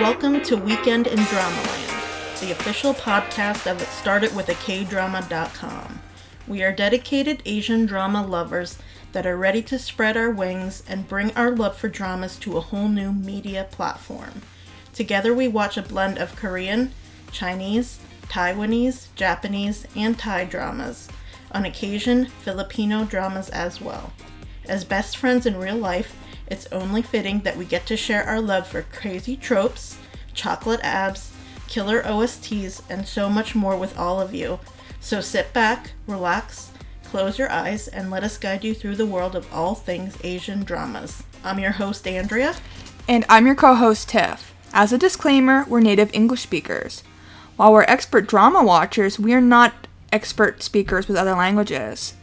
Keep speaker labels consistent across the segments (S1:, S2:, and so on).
S1: Welcome to Weekend in Dramaland, the official podcast of It Started With a K-Drama.com. We are dedicated Asian drama lovers that are ready to spread our wings and bring our love for dramas to a whole new media platform. Together we watch a blend of Korean, Chinese, Taiwanese, Japanese, and Thai dramas. On occasion, Filipino dramas as well. As best friends in real life, it's only fitting that we get to share our love for crazy tropes, chocolate abs, killer OSTs, and so much more with all of you. So sit back, relax, close your eyes, and let us guide you through the world of all things Asian dramas. I'm your host, Andrea.
S2: And I'm your co host, Tiff. As a disclaimer, we're native English speakers. While we're expert drama watchers, we are not expert speakers with other languages.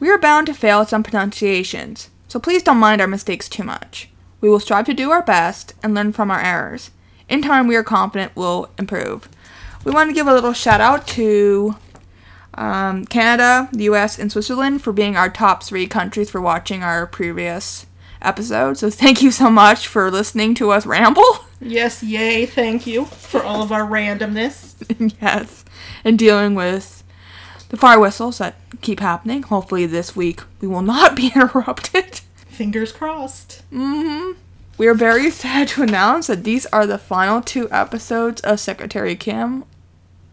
S2: We are bound to fail at some pronunciations, so please don't mind our mistakes too much. We will strive to do our best and learn from our errors. In time, we are confident we'll improve. We want to give a little shout out to um, Canada, the US, and Switzerland for being our top three countries for watching our previous episode. So thank you so much for listening to us ramble.
S1: Yes, yay, thank you for all of our randomness.
S2: yes, and dealing with the fire whistles that keep happening. Hopefully, this week we will not be interrupted.
S1: Fingers crossed.
S2: hmm We are very sad to announce that these are the final two episodes of Secretary Kim.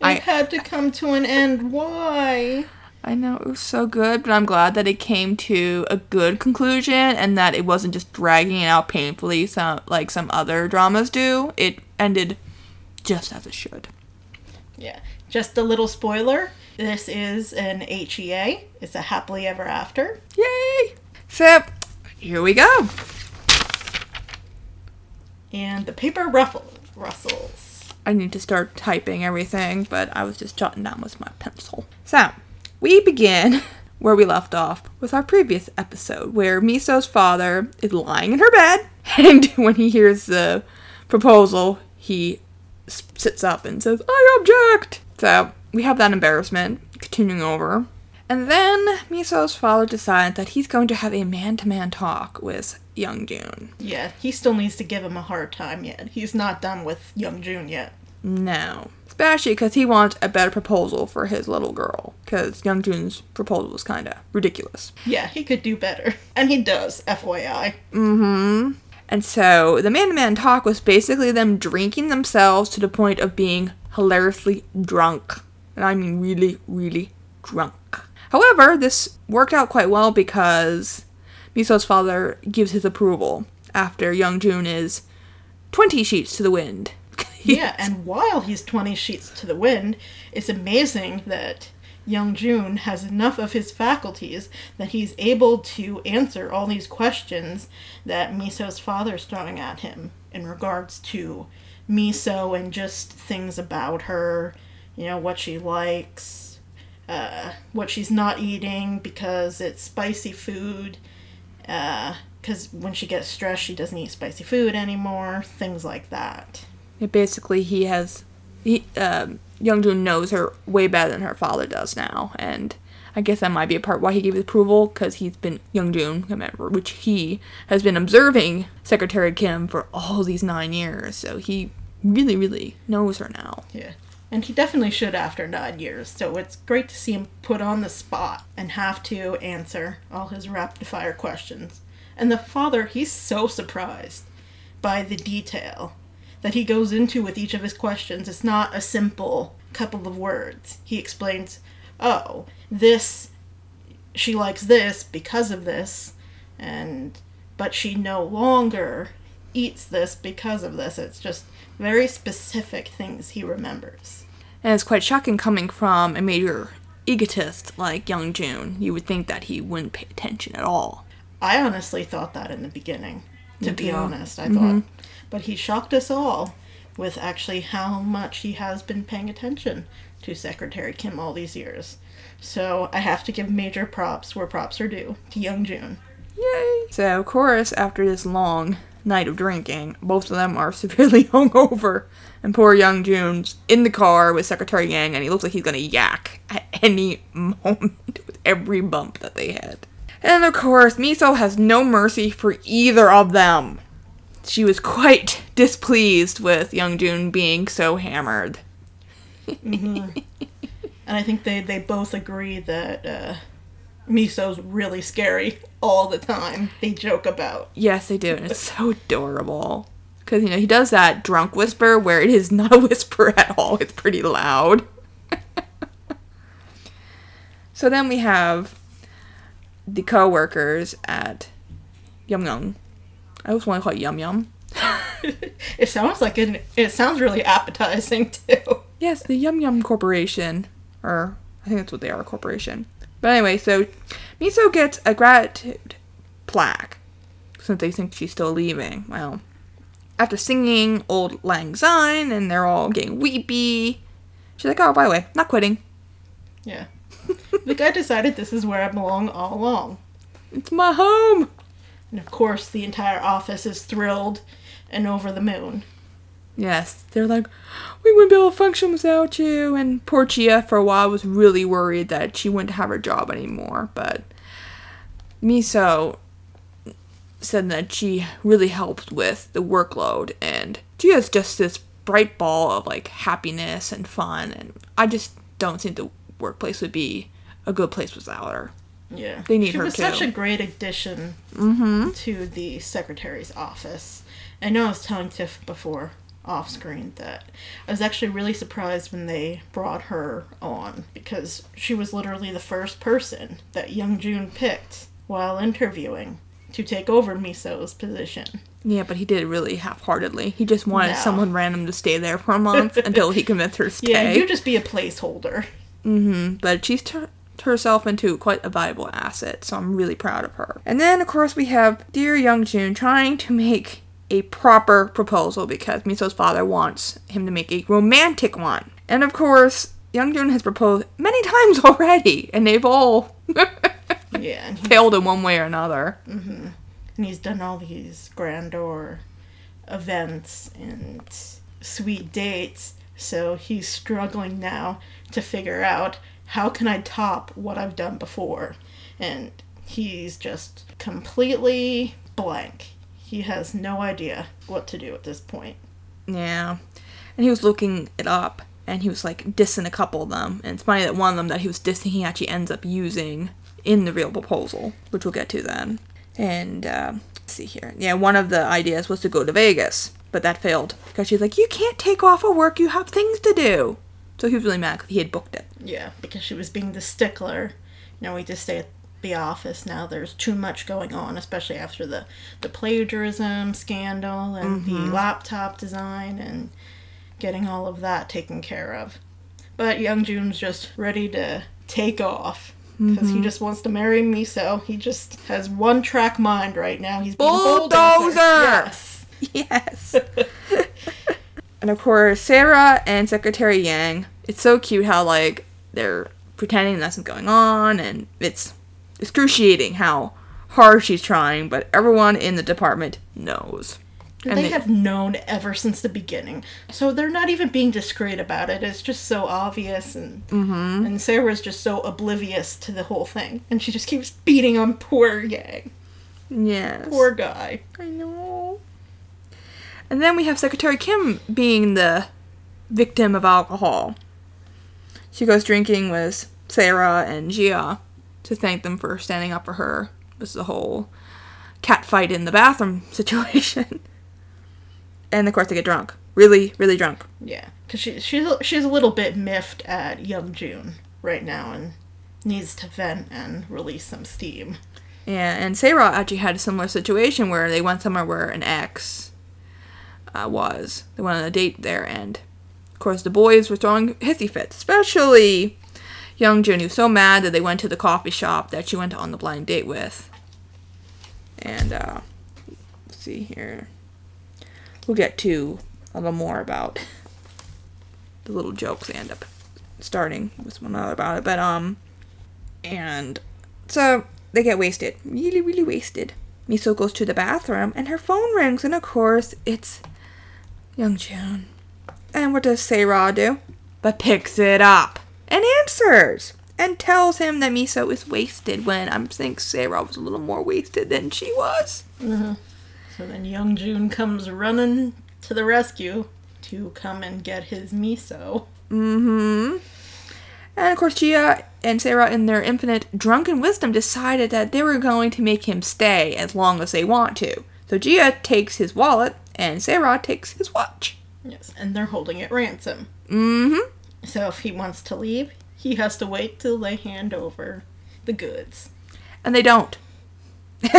S1: It
S2: I-
S1: had to come to an end. Why?
S2: I know it was so good, but I'm glad that it came to a good conclusion and that it wasn't just dragging it out painfully some like some other dramas do. It ended just as it should.
S1: Yeah. Just a little spoiler. This is an HEA. It's a happily ever after.
S2: Yay! So, here we go.
S1: And the paper ruffle rustles.
S2: I need to start typing everything, but I was just jotting down with my pencil. So, we begin where we left off with our previous episode, where Miso's father is lying in her bed, and when he hears the proposal, he sits up and says, I object! So, we have that embarrassment continuing over. And then Miso's father decides that he's going to have a man to man talk with Young June.
S1: Yeah, he still needs to give him a hard time yet. He's not done with Young June yet.
S2: No. Especially because he wants a better proposal for his little girl. Because Young Jun's proposal was kind of ridiculous.
S1: Yeah, he could do better. And he does, FYI.
S2: Mm-hmm. And so the man-to-man talk was basically them drinking themselves to the point of being hilariously drunk. And I mean really, really drunk. However, this worked out quite well because Miso's father gives his approval after Young Jun is 20 sheets to the wind.
S1: Yeah, and while he's 20 sheets to the wind, it's amazing that Young Jun has enough of his faculties that he's able to answer all these questions that Miso's father's throwing at him in regards to Miso and just things about her, you know, what she likes, uh, what she's not eating because it's spicy food, because when she gets stressed, she doesn't eat spicy food anymore, things like that.
S2: It basically, he has. He, um, Youngjun knows her way better than her father does now, and I guess that might be a part why he gave his approval, because he's been. Youngjun, remember, which he has been observing Secretary Kim for all these nine years, so he really, really knows her now.
S1: Yeah. And he definitely should after nine years, so it's great to see him put on the spot and have to answer all his rapid fire questions. And the father, he's so surprised by the detail that he goes into with each of his questions. It's not a simple couple of words. He explains, oh, this, she likes this because of this, and, but she no longer eats this because of this. It's just very specific things he remembers.
S2: And it's quite shocking coming from a major egotist like Young Jun. You would think that he wouldn't pay attention at all.
S1: I honestly thought that in the beginning, to
S2: Me
S1: be
S2: too.
S1: honest. I mm-hmm. thought. But he shocked us all with actually how much he has been paying attention to Secretary Kim all these years. So I have to give major props where props are due to Young June.
S2: Yay! So, of course, after this long night of drinking, both of them are severely hungover. And poor young June's in the car with Secretary Yang, and he looks like he's gonna yak at any moment with every bump that they had. And of course, Miso has no mercy for either of them. she was quite displeased with Young June being so hammered.
S1: And I think they, they both agree that uh, Miso's really scary all the time. They joke about.
S2: Yes, they do, and it's so adorable. Because, you know, he does that drunk whisper where it is not a whisper at all, it's pretty loud. so then we have the co workers at Yum Yum. I always want to call it Yum Yum.
S1: It sounds like an, it sounds really appetizing too.
S2: Yes, the Yum Yum Corporation. Or, I think that's what they are, a corporation. But anyway, so Miso gets a gratitude plaque since they think she's still leaving. Well, after singing Auld Lang Syne and they're all getting weepy, she's like, oh, by the way, not quitting.
S1: Yeah. the guy decided this is where I belong all along.
S2: It's my home.
S1: And of course, the entire office is thrilled and over the moon.
S2: Yes, they're like, we wouldn't be able to function without you. And poor Chia, for a while, was really worried that she wouldn't have her job anymore. But Miso said that she really helped with the workload. And Chia's just this bright ball of like happiness and fun. And I just don't think the workplace would be a good place without her.
S1: Yeah.
S2: They need
S1: she
S2: her
S1: was
S2: too.
S1: such a great addition
S2: Mm-hmm.
S1: to the secretary's office. I know I was telling Tiff before off screen that I was actually really surprised when they brought her on because she was literally the first person that Young June picked while interviewing to take over Miso's position.
S2: Yeah, but he did it really half-heartedly. He just wanted
S1: No.
S2: someone random to stay there for a month until he convinced her to stay.
S1: Yeah, you just be a placeholder.
S2: Mm-hmm. But she's turned herself into quite a valuable asset, so I'm really proud of her. And then, of course, we have dear Young Jun trying to make a proper proposal because Miso's father wants him to make a romantic one. And of course, Young Jun has proposed many times already, and they've all
S1: Yeah,
S2: failed in one way or another. Mm-hmm.
S1: and he's done all these grandeur events and sweet dates, so he's struggling now to figure out how can I top what I've done before. And he's just completely blank. He has no idea what to do at this point.
S2: Yeah. And he was looking it up and he was like dissing a couple of them. And it's funny that one of them that he was dissing he actually ends up using in the real proposal, which we'll get to then. And uh, let's see here. Yeah, one of the ideas was to go to Vegas, but that failed because she's like, You can't take off of work, you have things to do. So he was really mad because he had booked it.
S1: Yeah, because she was being the stickler. Now we just stay at the office now. There's too much going on, especially after the, the plagiarism scandal and the mm-hmm. laptop design and getting all of that taken care of. But Young June's just ready to take off. Because he mm-hmm. just wants to marry me so He just has one track mind right now. He's being
S2: Bulldozer!
S1: Yes.
S2: Yes. and of course, Sarah and Secretary Yang. It's so cute how like they're pretending nothing's going on, and it's excruciating how hard she's trying. But everyone in the department knows. And
S1: they,
S2: they-
S1: have known ever since the beginning, so they're not even being discreet about it. It's just so obvious, and
S2: Mm-hmm.
S1: and Sarah's just so oblivious to the whole thing, and she just keeps beating on poor Yang,
S2: Yes.
S1: poor guy.
S2: I know. And then we have Secretary Kim being the victim of alcohol. She goes drinking with Sarah and Gia to thank them for standing up for her. This is a whole cat fight in the bathroom situation. and of course they get drunk. Really, really drunk.
S1: Yeah, because she she's a- she's a little bit miffed at Young June right now, and needs to vent and release some steam.
S2: Yeah, and Sarah actually had a similar situation where they went somewhere where an ex uh, was. They went on a date there, and of course the boys were throwing hissy fits, especially young Jun, was so mad that they went to the coffee shop that she went on the blind date with. And uh, let's see here. We'll get to a little more about the little jokes they end up starting with one another about it, but um, and so they get wasted. Really, really wasted. Miso goes to the bathroom and her phone rings, and of course, it's Young Jun. And what does Seira do? But picks it up and answers and tells him that Miso is wasted when I think Sarah was a little more wasted than she was.
S1: So So then Young June comes running to the rescue to come and get his miso.
S2: Mm-hmm. And of course, Gia and Sarah, in their infinite drunken wisdom, decided that they were going to make him stay as long as they want to. So Gia takes his wallet, and Sarah takes his watch.
S1: Yes, and they're holding it ransom.
S2: Mm-hmm.
S1: So if he wants to leave, he has to wait till they hand over the goods.
S2: And they don't.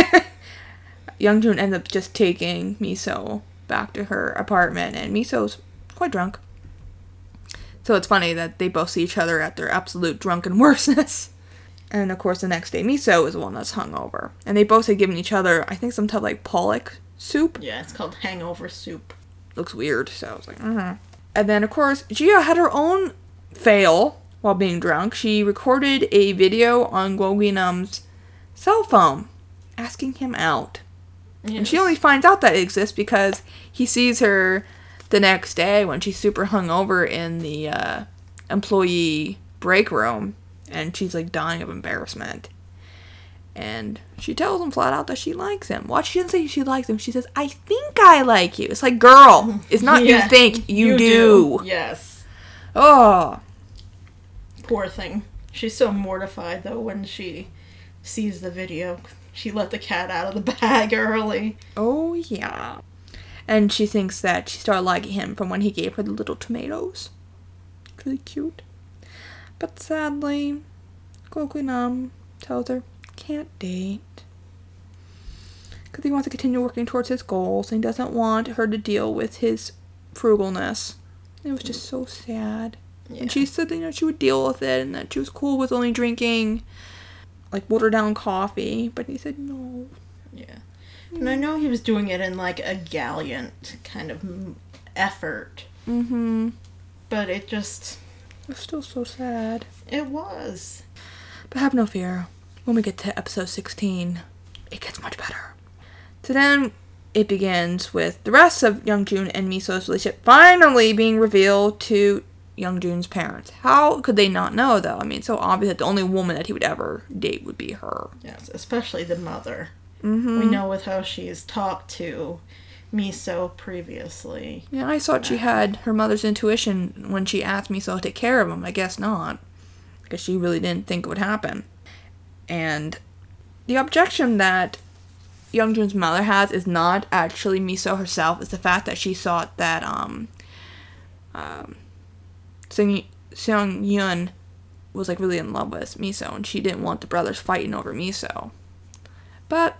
S2: Young Jun ends up just taking Miso back to her apartment, and Miso's quite drunk. So it's funny that they both see each other at their absolute drunken worstness. And of course, the next day, Miso is the one that's hungover. And they both had given each other, I think, some type of like Pollock soup.
S1: Yeah, it's called hangover soup.
S2: Looks weird, so I was like, mm-hmm. And then, of course, Gia had her own fail while being drunk. She recorded a video on Gwoginam's cell phone asking him out. And she only finds out that it exists because he sees her the next day when she's super hungover in the uh, employee break room, and she's like dying of embarrassment. And she tells him flat out that she likes him. Watch, she didn't say she likes him. She says, "I think I like you." It's like, girl, it's not
S1: Yeah,
S2: you think, you, do.
S1: Yes.
S2: Oh,
S1: Poor thing. She's so mortified though when she sees the video. She let the cat out of the bag early.
S2: oh yeah. And she thinks that she started liking him from when he gave her the little tomatoes. Really cute. But sadly, Gokunam tells her can't date. Because he wants to continue working towards his goals and he doesn't want her to deal with his frugalness. It was just so sad.
S1: Yeah.
S2: And she said that, you know, she would deal with it and that she was cool with only drinking like watered down coffee. But he said no.
S1: Yeah. And I know he was doing it in like a gallant kind of effort,
S2: Mm-hmm.
S1: but it just
S2: It's still so sad.
S1: it was.
S2: But have no fear. When we get to episode 16, it gets much better. So then it begins with the rest of Young Jun and Miso's relationship finally being revealed to Young Jun's parents. How could they not know, though? I mean, it's so obvious that the only woman that he would ever date would be her.
S1: Yes, especially the mother.
S2: Mm-hmm.
S1: We know with how she's talked to Miso previously.
S2: Yeah, I thought she had her mother's intuition when she asked Miso to take care of him. I guess not. Because she really didn't think it would happen. And the objection that Youngjun's mother has is not actually Miso herself. It's the fact that she thought that um, um, Seung Yun was like really in love with Miso, and she didn't want the brothers fighting over Miso. But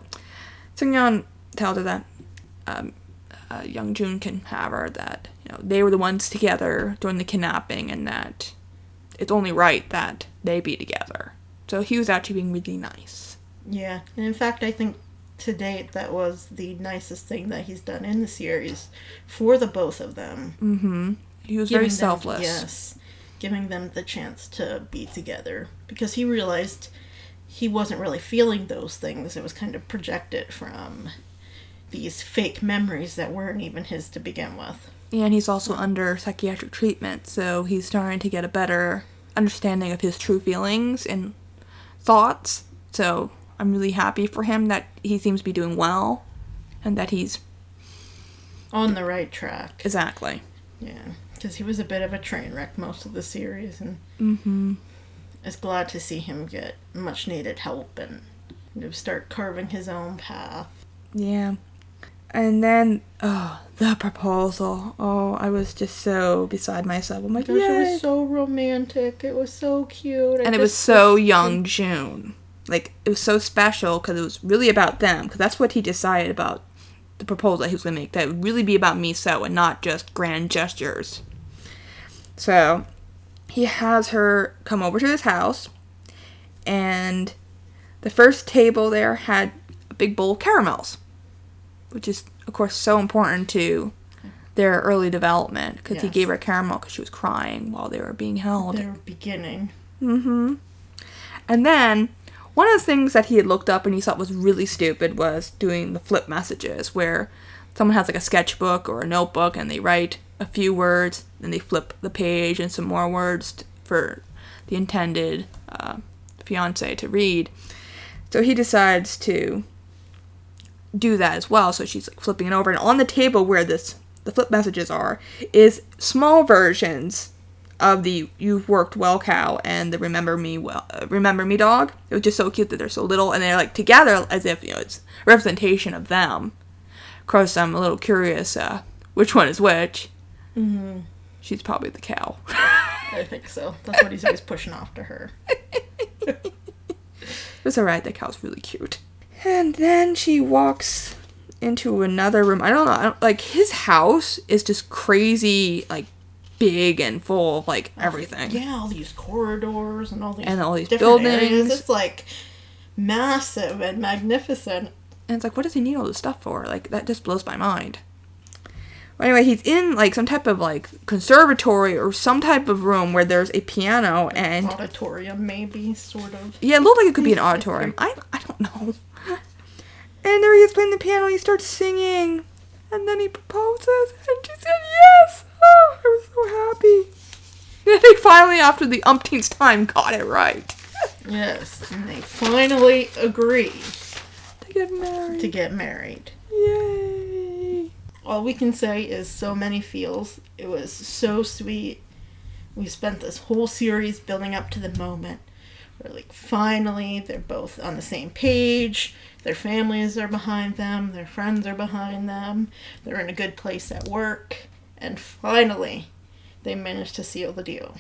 S2: Seung Yun tells her that um, uh, Young Jun can have her that you know they were the ones together during the kidnapping, and that it's only right that they be together. So he was actually being really nice.
S1: Yeah, and in fact, I think to date that was the nicest thing that he's done in the series for the both of them.
S2: Mm-hmm. He was
S1: Giving
S2: very
S1: them-
S2: selfless.
S1: yes, giving them the chance to be together because he realized he wasn't really feeling those things. It was kind of projected from these fake memories that weren't even his to begin with.
S2: And he's also under psychiatric treatment, so he's starting to get a better understanding of his true feelings and thoughts. So I'm really happy for him that he seems to be doing well and that he's
S1: On the right track.
S2: exactly.
S1: Yeah, because he was a bit of a train wreck most of the series, and
S2: Mm-hmm.
S1: is glad to see him get much needed help and you know, start carving his own path.
S2: Yeah. And then, oh, the proposal. Oh, I was just so beside myself. I'm like,
S1: Gosh, it was so romantic. It was so cute. I
S2: and it was so young June. Like, it was so special because it was really about them. Because that's what he decided about the proposal he was going to make. That it would really be about me, so, and not just grand gestures. So, he has her come over to his house. And the first table there had a big bowl of caramels. Which is, of course, so important to their early development. Because he gave her caramel because she was crying while they were being held.
S1: Their beginning.
S2: Mm-hmm. And then one of the things that he had looked up and he thought was really stupid was doing the flip messages where someone has like a sketchbook or a notebook and they write a few words and they flip the page and some more words t- for the intended uh, fiance to read. So he decides to do that as well. So she's like flipping it over, and on the table where this the flip messages are is small versions of the "You've worked well, cow" and the "Remember me well, uh, remember me dog." It was just so cute that they're so little and they're like together as if you know it's representation of them. Of course, I'm a little curious uh, which one is which.
S1: Mm-hmm.
S2: She's probably the cow.
S1: I think so. That's what he's always pushing off to her.
S2: It's alright, that cow's really cute. And then she walks into another room. I don't know, I don't, like his house is just crazy, like big and full of like everything.
S1: Yeah, all these corridors and all these
S2: And all these
S1: different areas.
S2: buildings.
S1: It's like massive and magnificent.
S2: And it's like, what does he need all this stuff for? Like, that just blows my mind. Well, anyway, he's in like some type of like conservatory or some type of room where there's a piano and
S1: Auditorium, maybe, sort of.
S2: yeah, it looked like it could be an auditorium. I I don't know. And there he is playing the piano. He starts singing, and then he proposes, and she said yes. Oh, I was so happy. And they finally, after the umpteenth time, got it right
S1: Yes, and they finally agree
S2: to get married.
S1: to get married.
S2: Yay!
S1: All we can say is so many feels. It was so sweet. We spent this whole series building up to the moment where, like, finally they're both on the same page. Their families are behind them. Their friends are behind them. They're in a good place at work. And finally, they managed to seal the deal.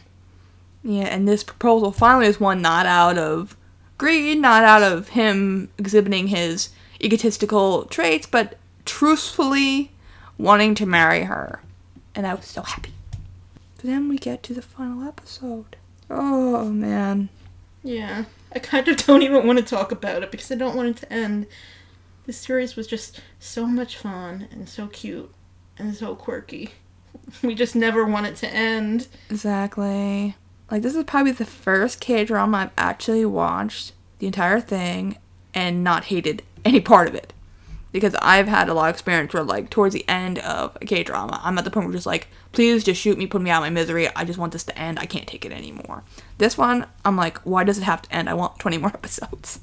S2: Yeah, and this proposal finally is one not out of greed, not out of him exhibiting his egotistical traits, but truthfully wanting to marry her. And I was so happy. But then we get to the final episode. Oh man.
S1: Yeah, I kind of don't even want to talk about it because I don't want it to end. This series was just so much fun and so cute and so quirky. We just never want it to end.
S2: Exactly. Like this is probably the first K drama I've actually watched the entire thing and not hated any part of it. Because I've had a lot of experience where like towards the end of a K drama, I'm at the point where just like, please just shoot me, put me out of my misery. I just want this to end. I can't take it anymore. This one, I'm like, why does it have to end? I want 20 more episodes.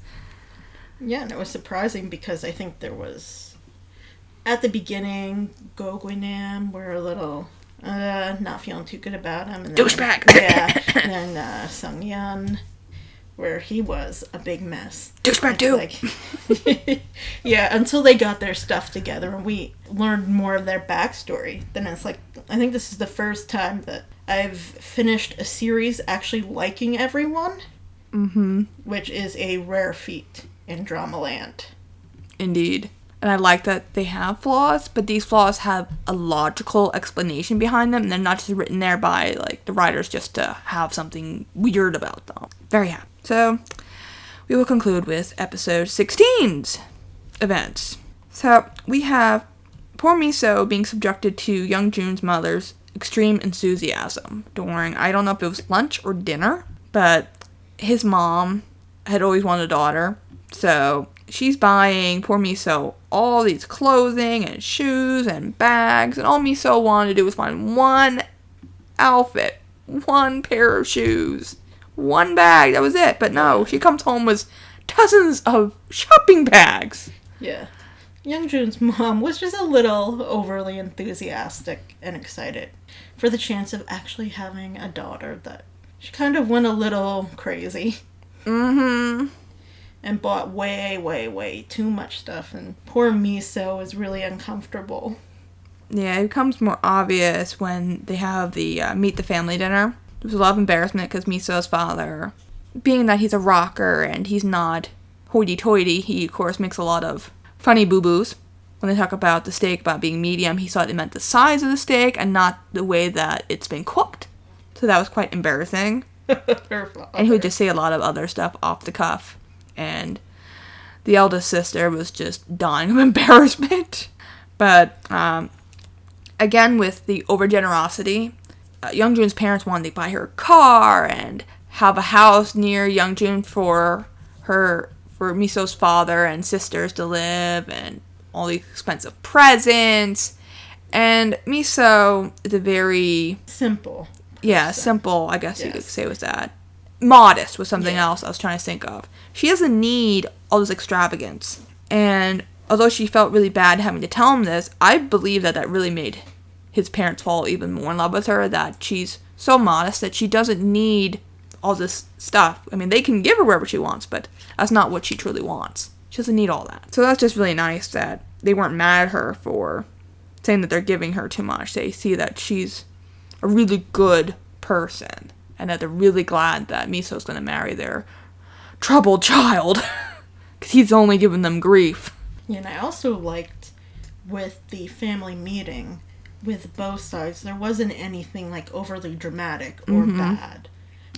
S1: Yeah, and it was surprising because I think there was at the beginning Goguinam were a little uh, not feeling too good about him. And then,
S2: Douchebag.
S1: Yeah, and then uh, Sung Yun, where he was a big mess.
S2: Douchebag too.
S1: Like, yeah, until they got their stuff together and we learned more of their backstory. Then it's like I think this is the first time that I've finished a series actually liking everyone,
S2: mm-hmm.
S1: which is a rare feat in Dramaland.
S2: Indeed. And I like that they have flaws, but these flaws have a logical explanation behind them, and they're not just written there by like the writers just to have something weird about them. Very happy. So we will conclude with episode 16's events. So we have poor Miso being subjected to Young Jun's mother's extreme enthusiasm during I don't know if it was lunch or dinner, but his mom had always wanted a daughter, so she's buying poor Miso all these clothing and shoes and bags, and all Miso wanted to do was find one outfit, one pair of shoes, one bag. That was it. But no, she comes home with dozens of shopping bags.
S1: Yeah. Young Jun's mom was just a little overly enthusiastic and excited for the chance of actually having a daughter that she kind of went a little crazy
S2: Mm-hmm.
S1: and bought way, way, way too much stuff and poor Miso was really uncomfortable.
S2: Yeah, it becomes more obvious when they have the uh, meet the family dinner. There's a lot of embarrassment because Miso's father, being that he's a rocker and he's not hoity-toity, he of course makes a lot of funny boo-boos. When they talk about the steak about being medium, he thought it meant the size of the steak and not the way that it's been cooked. So that was quite embarrassing. And he would just say a lot of other stuff off the cuff. And the eldest sister was just dying of embarrassment. But um, again, with the overgenerosity, uh, Youngjun's parents wanted to buy her a car and have a house near Youngjun for her, for Miso's father and sisters to live, and all these expensive presents. And Miso is a very
S1: simple.
S2: yeah, simple, I guess you could say was that. Modest was something
S1: Yeah.
S2: else I was trying to think of. She doesn't need all this extravagance. And although she felt really bad having to tell him this, I believe that that really made his parents fall even more in love with her. That she's so modest that she doesn't need all this stuff. I mean, they can give her whatever she wants, but that's not what she truly wants. She doesn't need all that. So that's just really nice that they weren't mad at her for saying that they're giving her too much. They see that she's a really good person and that they're really glad that Miso's going to marry their troubled child because he's only giving them grief.
S1: And I also liked with the family meeting with both sides, there wasn't anything like overly dramatic or mm-hmm. bad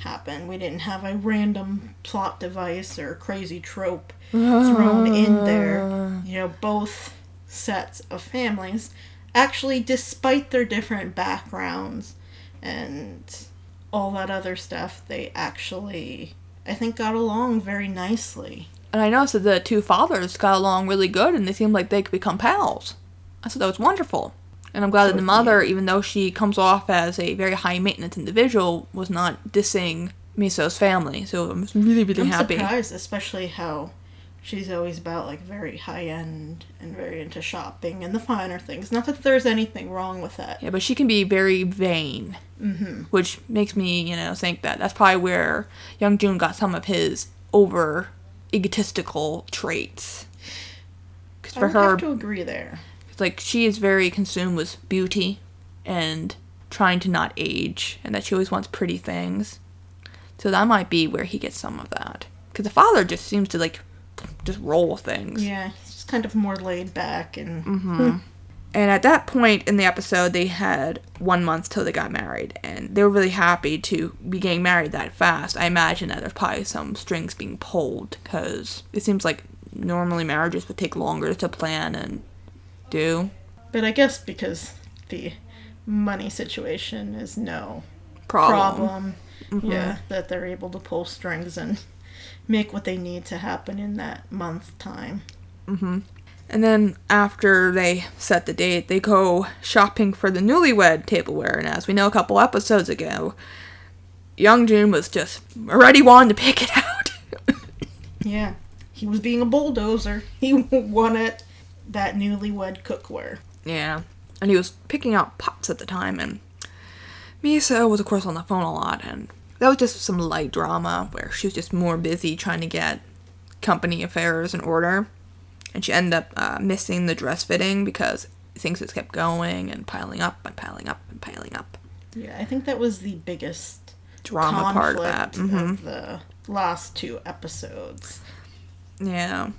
S1: happen. We didn't have a random plot device or crazy trope thrown in there. Ah. You know, both sets of families actually, despite their different backgrounds and all that other stuff, they actually, I think, got along very nicely.
S2: And I noticed that the two fathers got along really good and they seemed like they could become pals. I thought that was wonderful. And I'm glad that the mother, even though she comes off as a very high maintenance individual, was not dissing Miso's family. So I'm really, really happy.
S1: I'm
S2: happy.
S1: surprised, especially how she's always about like very high end and very into shopping and the finer things. Not that there's anything wrong with that.
S2: Yeah, but she can be very vain, mm-hmm. which makes me, you know, think that that's probably where Young Jun got some of his over egotistical traits. Because
S1: I
S2: for
S1: would
S2: her,
S1: have to agree there.
S2: It's like she is very consumed with beauty and trying to not age, and that she always wants pretty things. So that might be where he gets some of that. Because the father just seems to like just roll with things.
S1: Yeah, it's just kind of more laid back and
S2: Mm-hmm. And at that point in the episode, they had one month till they got married, and they were really happy to be getting married that fast. I imagine that there's probably some strings being pulled, because it seems like normally marriages would take longer to plan and do.
S1: But I guess because the money situation is no
S2: Problem.
S1: problem,
S2: Mm-hmm.
S1: yeah, that they're able to pull strings and make what they need to happen in that month time. Mhm.
S2: And then after they set the date, they go shopping for the newlywed tableware. And as we know, a couple episodes ago, Young Jun was just already wanting to pick it out.
S1: Yeah, he was being a bulldozer. He wanted that newlywed cookware.
S2: Yeah. And he was picking out pots at the time, and Misa was, of course, on the phone a lot, and that was just some light drama where she was just more busy trying to get company affairs in order. And she ended up uh, missing the dress fitting because things just kept going and piling up and piling up and piling up.
S1: Yeah, I think that was the biggest
S2: Drama part of that.
S1: conflict
S2: hmm
S1: of the last two episodes.
S2: Yeah.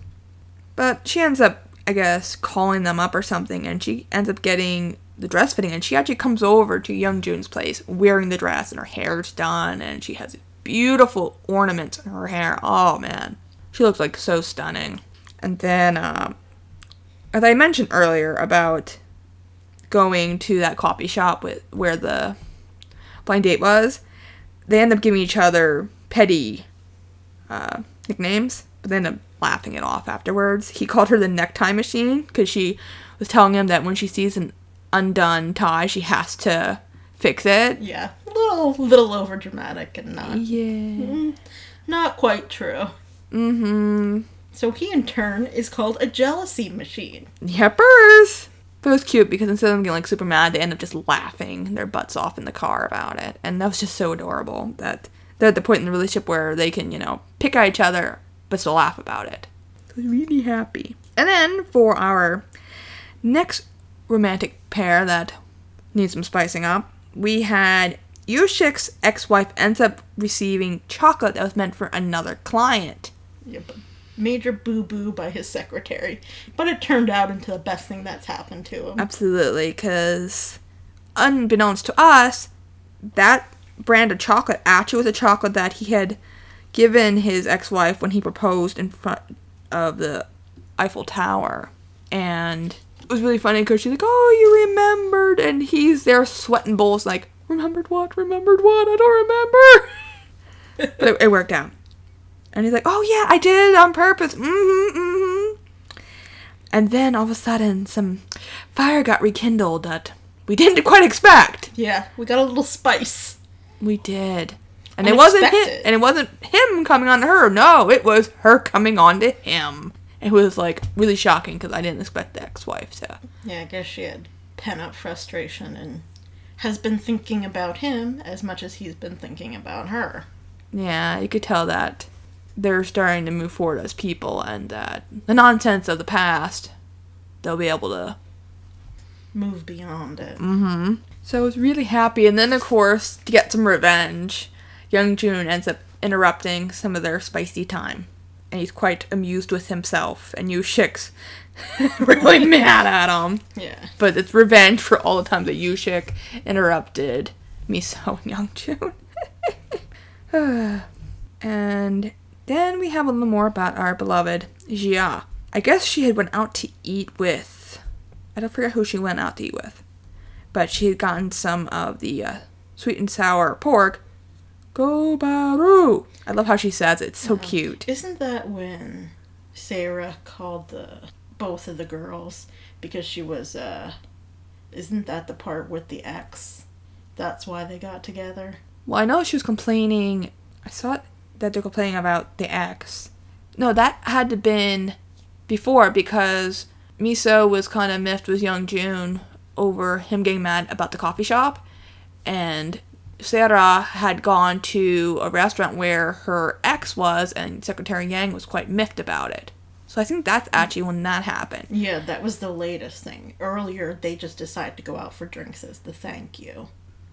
S2: But she ends up, I guess, calling them up or something, and she ends up getting the dress fitting, and she actually comes over to Young Jun's place wearing the dress, and her hair's done, and she has beautiful ornaments in her hair. Oh, man. She looks like so stunning. And then, um, as I mentioned earlier about going to that coffee shop with where the blind date was, they end up giving each other petty uh, nicknames, but then ended up laughing it off afterwards. He called her the necktie machine because she was telling him that when she sees an undone tie, she has to fix it.
S1: Yeah, a little, little over dramatic and not
S2: Yeah.
S1: not quite true.
S2: Mm-hmm.
S1: So he in turn is called a jealousy machine.
S2: Yepers. But it was cute because instead of them getting like super mad, they end up just laughing their butts off in the car about it. And that was just so adorable that they're at the point in the relationship where they can, you know, pick at each other but still laugh about it. I was really happy. And then for our next romantic pair that needs some spicing up, we had Yushik's ex-wife ends up receiving chocolate that was meant for another client.
S1: Yep. Major boo boo by his secretary. But it turned out into the best thing that's happened to him.
S2: Absolutely, because unbeknownst to us, that brand of chocolate actually was a chocolate that he had given his ex-wife when he proposed in front of the Eiffel Tower, and it was really funny because she's like, "Oh, you remembered," and he's there sweating bullets, like, "Remembered what? Remembered what? I don't remember." but it, it worked out, and he's like, "Oh yeah, I did it on purpose." Mm-hmm, mm-hmm. And then all of a sudden, some fire got rekindled that we didn't quite expect.
S1: Yeah, we got a little spice.
S2: We did. And it wasn't him, and it wasn't him coming on to her. No, it was her coming on to him. It was like really shocking because I didn't expect the ex-wife to.
S1: Yeah, I guess she had pent up frustration and has been thinking about him as much as he's been thinking about her.
S2: Yeah, you could tell that they're starting to move forward as people, and that the nonsense of the past, they'll be able to.
S1: Move beyond it.
S2: Mm-hmm. So I was really happy, and then of course to get some revenge, Young Jun ends up interrupting some of their spicy time, and he's quite amused with himself. And Yu Shik's really mad at him.
S1: Yeah.
S2: But it's revenge for all the times that Yushik interrupted Miso and Youngjun. and then we have a little more about our beloved Jia. I guess she had went out to eat with. I don't forget who she went out to eat with, but she had gotten some of the uh, sweet and sour pork. Go Baru! I love how she says it. It's so cute.
S1: Isn't that when Sarah called the both of the girls because she was uh isn't that the part with the ex? That's why they got together.
S2: Well, I know she was complaining. I saw that they're complaining about the ex. No, that had to been before because Miso was kind of miffed with Young June over him getting mad about the coffee shop, and Sarah had gone to a restaurant where her ex was, and Secretary Yang was quite miffed about it. So I think that's actually when that happened.
S1: Yeah, that was the latest thing. Earlier, they just decided to go out for drinks as the thank you.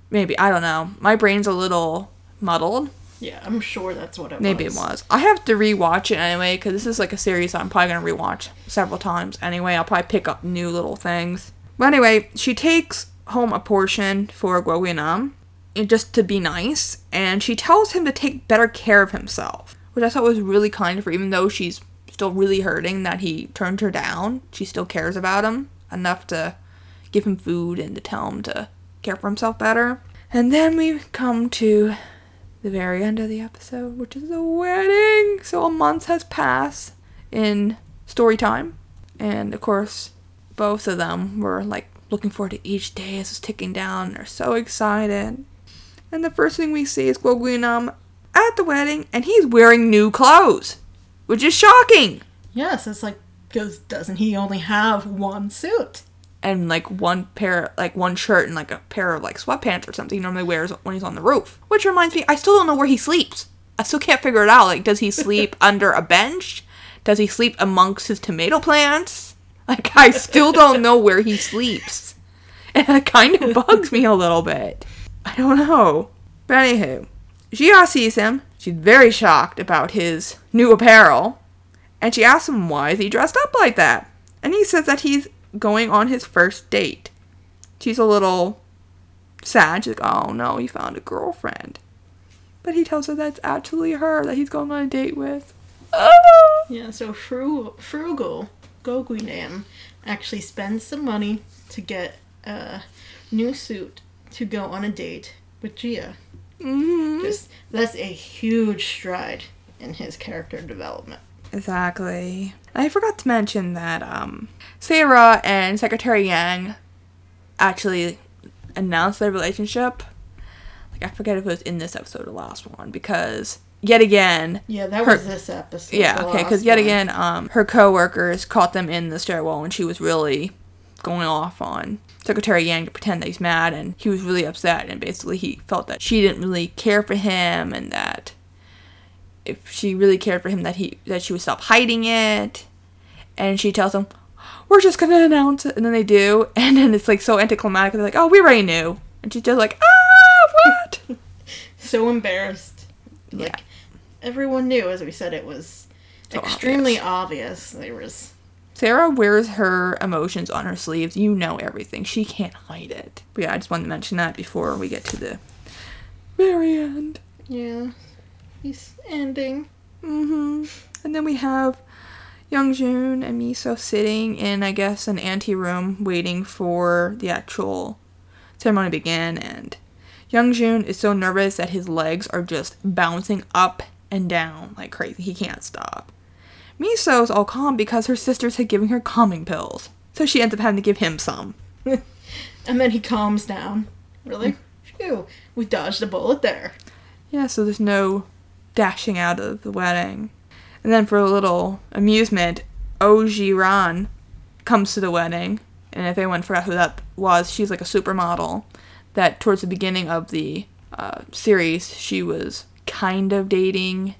S2: Maybe I don't know. My brain's a little muddled.
S1: Yeah, I'm sure that's what it
S2: Maybe
S1: was.
S2: Maybe it was. I have to rewatch it anyway because this is like a series I'm probably gonna rewatch several times anyway. I'll probably pick up new little things. But anyway, she takes home a portion for Guoguinam and just to be nice, and she tells him to take better care of himself, which I thought was really kind of her. Even though she's still really hurting that he turned her down, she still cares about him enough to give him food and to tell him to care for himself better. And then we come to the very end of the episode, which is the wedding. So a month has passed in story time. And of course, both of them were like looking forward to each day as it's ticking down. They're so excited. And the first thing we see is Guoguinam at the wedding, and he's wearing new clothes, which is shocking.
S1: Yes, it's like because doesn't he only have one suit?
S2: And like one pair, like one shirt and like a pair of like sweatpants or something he normally wears when he's on the roof. Which reminds me, I still don't know where he sleeps. I still can't figure it out. Like, does he sleep under a bench? Does he sleep amongst his tomato plants? Like, I still don't know where he sleeps. And it kind of bugs me a little bit. I don't know. But anywho, Jia sees him. She's very shocked about his new apparel. And she asks him why is he dressed up like that. And he says that he's going on his first date. She's a little sad. She's like, oh no, he found a girlfriend. But he tells her that's actually her that he's going on a date with. Oh!
S1: Yeah, so frugal, frugal Goguinam actually spends some money to get a new suit to go on a date with Gia.
S2: Mhm.
S1: Just that's a huge stride in his character development.
S2: Exactly. I forgot to mention that um, Sarah and Secretary Yang actually announced their relationship. Like I forget if it was in this episode or last one because yet again,
S1: Yeah, that
S2: Her-
S1: was this episode.
S2: yeah, okay, because yet
S1: one.
S2: again, um, her coworkers caught them in the stairwell when she was really going off on Secretary Yang to pretend that he's mad, and he was really upset, and basically he felt that she didn't really care for him, and that if she really cared for him, that he that she would stop hiding it, and she tells him, "We're just gonna announce it," and then they do, and then it's like so anticlimactic. They're like, "Oh, we already knew," and she's just like, "Ah, what?"
S1: so embarrassed.
S2: Yeah.
S1: Like everyone knew, as we said, it was
S2: So
S1: extremely obvious. There was
S2: Sarah wears her emotions on her sleeves. You know everything. She can't hide it. But yeah, I just wanted to mention that before we get to the very end.
S1: yeah, he's ending.
S2: hmm And then we have Youngjun and Miso sitting in, I guess, an ante room waiting for the actual ceremony to begin. And Youngjun is so nervous that his legs are just bouncing up and down like crazy. He can't stop. Miso's all calm because her sisters had given her calming pills. So she ends up having to give him some.
S1: And then he calms down. Really? Phew, we dodged a bullet there.
S2: Yeah, so there's no dashing out of the wedding. And then for a little amusement, Ojiran comes to the wedding. And if anyone forgot who that was, she's like a supermodel that towards the beginning of the uh, series, she was kind of dating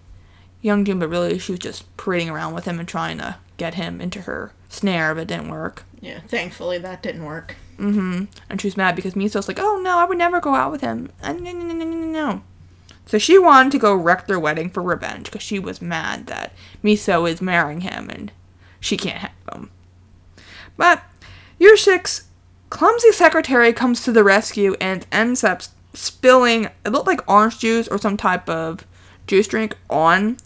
S2: Youngjun, but really she was just parading around with him and trying to get him into her snare, but it didn't work.
S1: Yeah, thankfully that didn't work.
S2: Mm-hmm. And she was mad because Miso's like, oh no, I would never go out with him. Uh, no, no, no, no, no, no. So she wanted to go wreck their wedding for revenge because she was mad that Miso is marrying him and she can't have him. But year six, clumsy secretary comes to the rescue and ends up spilling it looked like orange juice or some type of juice drink on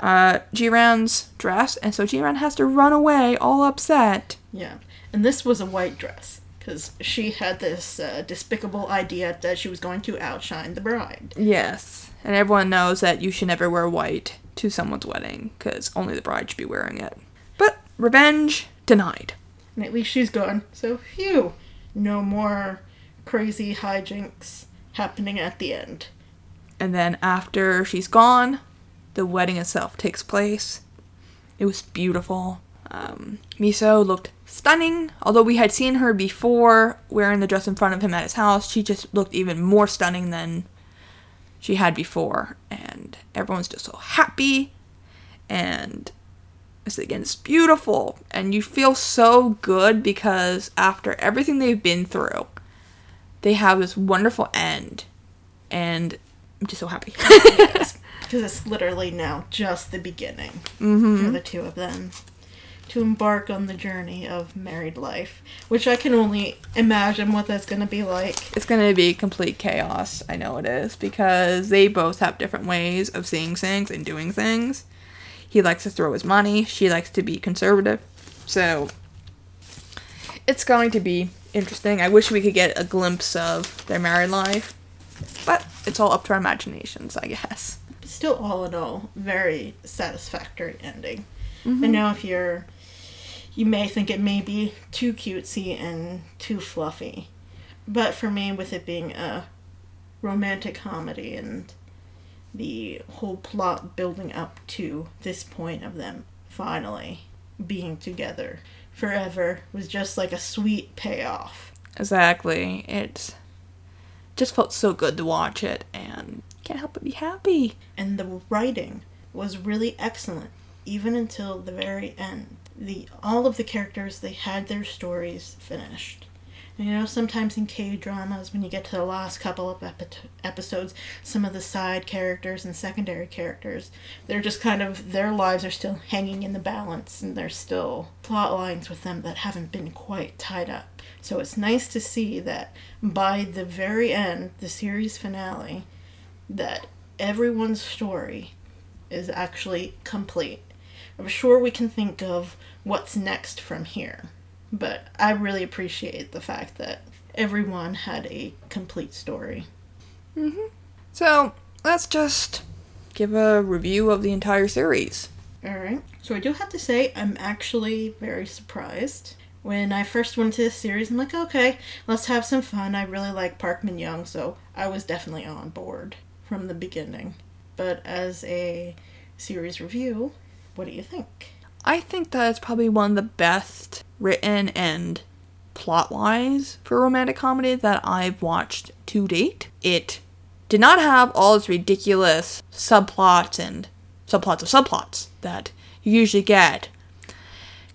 S2: uh, Jiran's dress, and so Jiran has to run away, all upset.
S1: Yeah, and this was a white dress because she had this uh, despicable idea that she was going to outshine the bride.
S2: Yes, and everyone knows that you should never wear white to someone's wedding because only the bride should be wearing it. But revenge denied.
S1: And at least she's gone, so phew, no more crazy hijinks happening at the end.
S2: And then after she's gone, the wedding itself takes place. It was beautiful. Um, Miso looked stunning. Although we had seen her before wearing the dress in front of him at his house, she just looked even more stunning than she had before. And everyone's just so happy. And it's again, it's beautiful. And you feel so good because after everything they've been through, they have this wonderful end. And I'm just so happy.
S1: because it's literally now just the beginning
S2: Mm-hmm.
S1: for the two of them to embark on the journey of married life, which I can only imagine what that's going to be like.
S2: It's gonna be complete chaos. I know it is because they both have different ways of seeing things and doing things. He likes to throw his money. She likes to be conservative. So it's going to be interesting. I wish we could get a glimpse of their married life, but it's all up to our imaginations, I guess.
S1: Still, all in all, very satisfactory ending. Mm-hmm. I know if you're, you may think it may be too cutesy and too fluffy, but for me, with it being a romantic comedy and the whole plot building up to this point of them finally being together forever was just like a sweet payoff.
S2: Exactly. It just felt so good to watch it, and can't help but be happy.
S1: and the writing was really excellent even until the very end. The all of the characters they had their stories finished. You know sometimes in k dramas when you get to the last couple of epi- episodes some of the side characters and secondary characters they're just kind of their lives are still hanging in the balance and there's still plot lines with them that haven't been quite tied up. So it's nice to see that by the very end the series finale that everyone's story is actually complete. I'm sure we can think of what's next from here, but I really appreciate the fact that everyone had a complete story. Mm-hmm.
S2: So let's just give a review of the entire series.
S1: Alright, so I do have to say, I'm actually very surprised. When I first went to this series, I'm like, okay, let's have some fun. I really like Park Min Young, so I was definitely on board from the beginning. But as a series review, what do you think?
S2: I think that it's probably one of the best written and plot wise for romantic comedy that I've watched to date. It did not have all its ridiculous subplots and subplots of subplots that you usually get.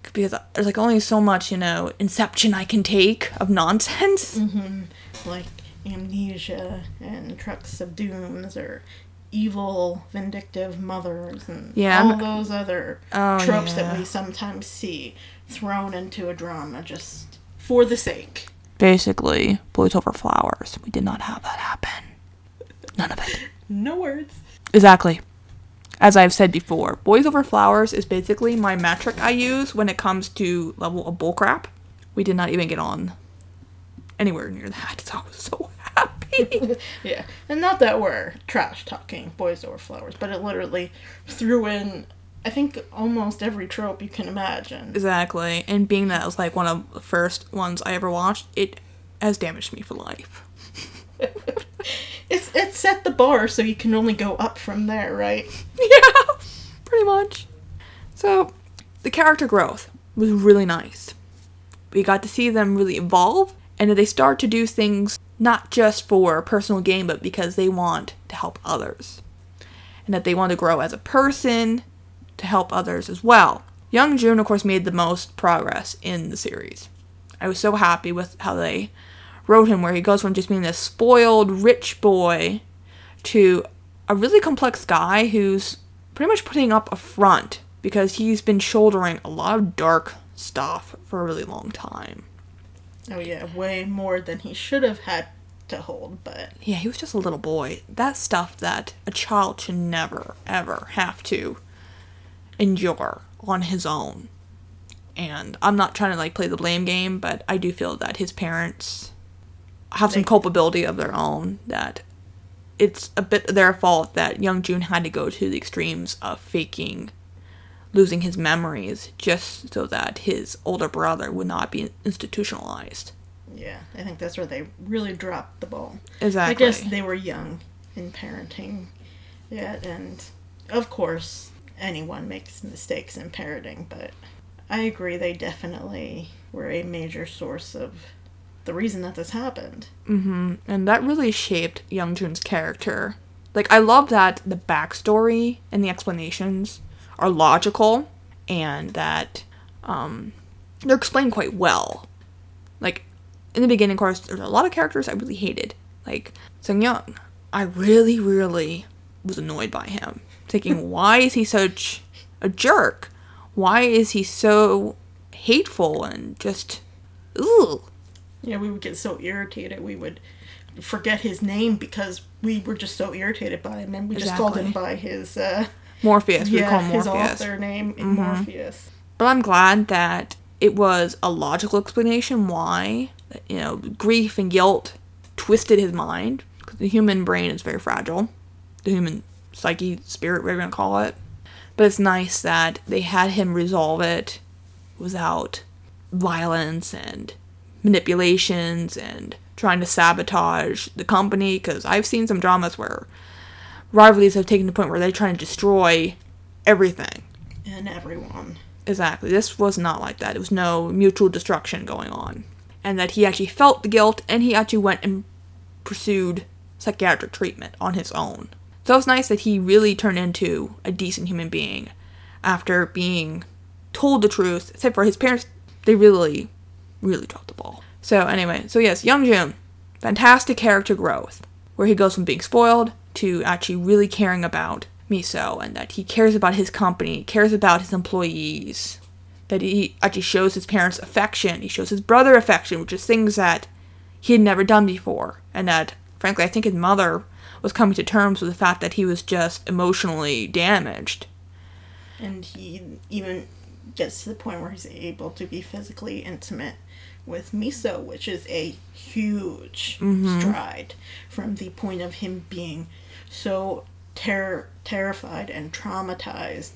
S2: Because there's like only so much, you know, inception I can take of nonsense. Mm-hmm.
S1: like amnesia and trucks of dooms or evil vindictive mothers and
S2: Yeah,
S1: all those other
S2: Oh,
S1: tropes that we sometimes see thrown into a drama just for the sake
S2: Basically, Boys Over Flowers. We did not have that happen. None of it.
S1: no words
S2: Exactly. As I've said before, Boys Over Flowers is basically my metric I use when it comes to level of bullcrap. We did not even get on anywhere near that, so I was so happy.
S1: yeah and not that we're trash talking boys over flowers but it literally threw in i think almost every trope you can imagine
S2: exactly. And being that it was like one of the first ones I ever watched, it has damaged me for life.
S1: it's it set the bar so you can only go up from there right
S2: yeah, pretty much. So, the character growth was really nice. We got to see them really evolve and that they start to do things not just for personal gain, but because they want to help others. And that they want to grow as a person to help others as well. Young Jun, of course, made the most progress in the series. I was so happy with how they wrote him, where he goes from just being this spoiled, rich boy to a really complex guy who's pretty much putting up a front because he's been shouldering a lot of dark stuff for a really long time.
S1: Oh yeah, way more than he should have had to hold, but
S2: Yeah, he was just a little boy. That stuff that a child should never, ever have to endure on his own. And I'm not trying to like play the blame game, but I do feel that his parents have some culpability of their own. That it's a bit their fault that Young Jun had to go to the extremes of faking losing his memories just so that his older brother would not be institutionalized.
S1: yeah, I think that's where they really dropped the ball.
S2: Exactly.
S1: I guess they were young in parenting yet, and of course, anyone makes mistakes in parenting, but I agree they definitely were a major source of the reason that this happened.
S2: Mm-hmm. And that really shaped Young Jun's character. Like, I love that the backstory and the explanations are logical and that um, they're explained quite well. Like, in the beginning, of course, there's a lot of characters I really hated. Like, Sung Yeon. I really, really was annoyed by him. Thinking, why is he such a jerk? Why is he so hateful and just, ooh.
S1: Yeah, we would get so irritated we would forget his name because we were just so irritated by him, and we just called him by his uh,
S2: Morpheus. we call him
S1: his
S2: Morpheus.
S1: author name,
S2: Mhm.
S1: Morpheus.
S2: But I'm glad that it was a logical explanation why, you know, grief and guilt twisted his mind. Because the human brain is very fragile. The human psyche, spirit, whatever you want to call it. But it's nice that they had him resolve it without violence and manipulations and trying to sabotage the company. Because I've seen some dramas where rivalries have taken the point where they're trying to destroy everything.
S1: And everyone.
S2: Exactly. This was not like that. It was no mutual destruction going on. And that he actually felt the guilt and he actually went and pursued psychiatric treatment on his own. So it's nice that he really turned into a decent human being after being told the truth, except for his parents, they really, really dropped the ball. So anyway, so yes, Young Jun, fantastic character growth, where he goes from being spoiled to actually really caring about Miso and that he cares about his company, cares about his employees, that he actually shows his parents affection, he shows his brother affection, which is things that he had never done before, and that frankly I think his mother was coming to terms with the fact that he was just emotionally damaged.
S1: And he even gets to the point where he's able to be physically intimate with Miso, which is a huge mm-hmm. stride from the point of him being so ter- terrified and traumatized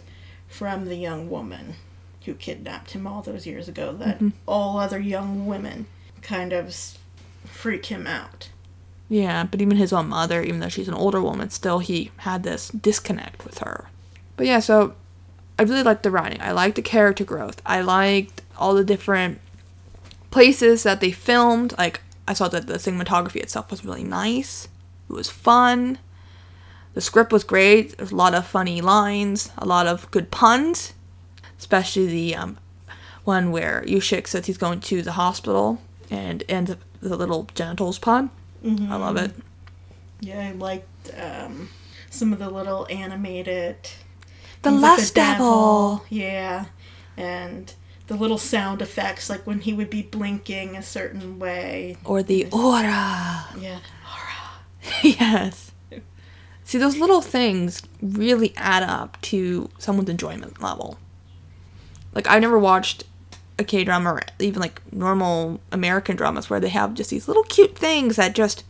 S1: from the young woman who kidnapped him all those years ago that mm-hmm. all other young women kind of freak him out.
S2: Yeah, but even his own mother, even though she's an older woman, still he had this disconnect with her. But yeah, so I really liked the writing. I liked the character growth. I liked all the different places that they filmed. Like I saw that the cinematography itself was really nice. It was fun. The script was great. There's a lot of funny lines, a lot of good puns, especially the um, one where Yushik says he's going to the hospital and ends up with a little genitals pun. I love it.
S1: Yeah, I liked um, some of the little animated.
S2: The
S1: things like
S2: Lust Devil.
S1: Yeah, and the little sound effects, like when he would be blinking a certain way.
S2: Or the aura.
S1: Yeah. Aura.
S2: yes. See, those little things really add up to someone's enjoyment level. Like, I've never watched a K drama or even like normal American dramas where they have just these little cute things that just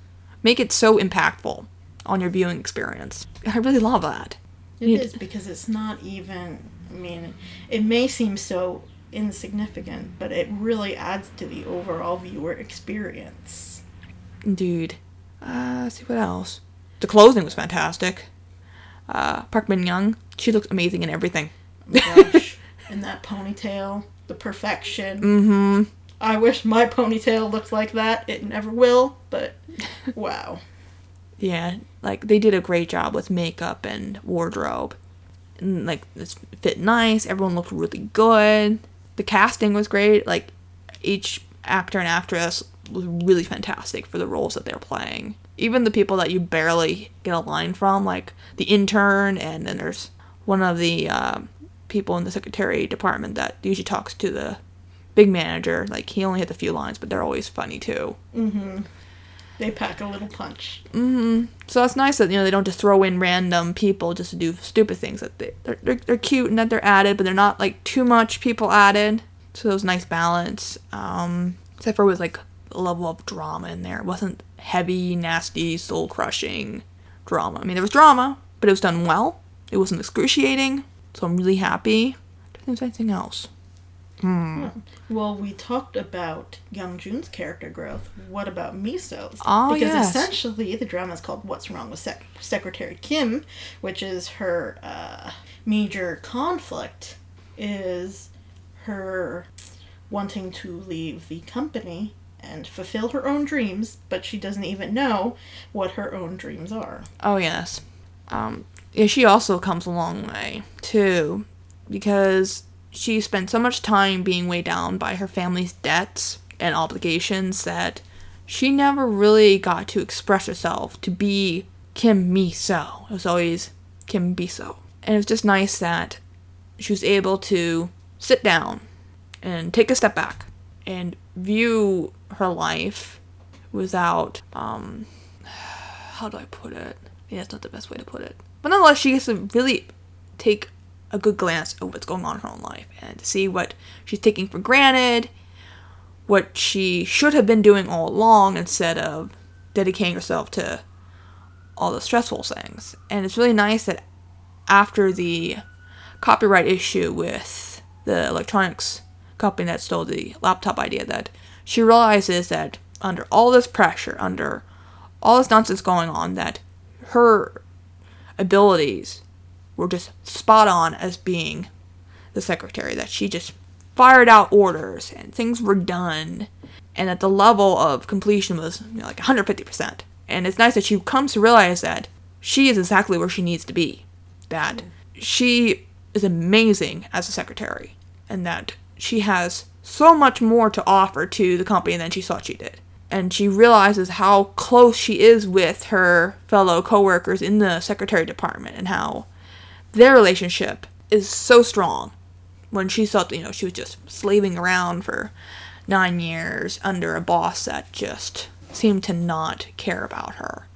S2: make it so impactful on your viewing experience. I really love that.
S1: It
S2: You-
S1: is because it's not even. I mean, it may seem so insignificant, but it really adds to the overall viewer experience.
S2: Dude. Uh, let's see what else. The clothing was fantastic. Uh, Park Min Young, she looks amazing in everything.
S1: Oh gosh. And that ponytail, the perfection.
S2: Mm-hmm.
S1: I wish my ponytail looked like that. It never will, but wow.
S2: Yeah, like they did a great job with makeup and wardrobe. And like this fit nice. Everyone looked really good. The casting was great. Like each actor and actress was really fantastic for the roles that they're playing. Even the people that you barely get a line from, like the intern, and then there's one of the uh, people in the secretary department that usually talks to the big manager. Like he only has a few lines, but they're always funny too.
S1: Mm-hmm. They pack a little punch.
S2: Mm-hmm. So that's nice that you know they don't just throw in random people just to do stupid things. That they they're, they're, they're cute and that they're added, but they're not like too much people added. So it was nice balance. Um, except for with like level of drama in there. It wasn't heavy, nasty, soul crushing drama. I mean, there was drama, but it was done well. It wasn't excruciating. So I'm really happy. I don't think there's anything else. Hmm.
S1: Well, we talked about Young Jun's character growth. What about Miso's?
S2: Oh,
S1: because
S2: yes.
S1: essentially the drama is called "What's Wrong with Sec- Secretary Kim," which is her uh, major conflict is her wanting to leave the company and fulfill her own dreams, but she doesn't even know what her own dreams are.
S2: Oh yes. Um, yeah, she also comes a long way too, because she spent so much time being weighed down by her family's debts and obligations that she never really got to express herself to be Kim Miso. It was always Kim Biseo. And it was just nice that she was able to sit down and take a step back and view her life without um how do I put it? Yeah, it's not the best way to put it. But nonetheless, she gets to really take a good glance at what's going on in her own life and see what she's taking for granted, what she should have been doing all along instead of dedicating herself to all the stressful things. And it's really nice that after the copyright issue with the electronics company that stole the laptop idea that she realizes that under all this pressure, under all this nonsense going on, that her abilities were just spot on as being the secretary, that she just fired out orders and things were done, and that the level of completion was you know, like 150%. And it's nice that she comes to realize that she is exactly where she needs to be, that mm. she is amazing as a secretary, and that she has so much more to offer to the company than she thought she did. And she realizes how close she is with her fellow coworkers in the secretary department and how their relationship is so strong when she thought, you know, she was just slaving around for nine years under a boss that just seemed to not care about her.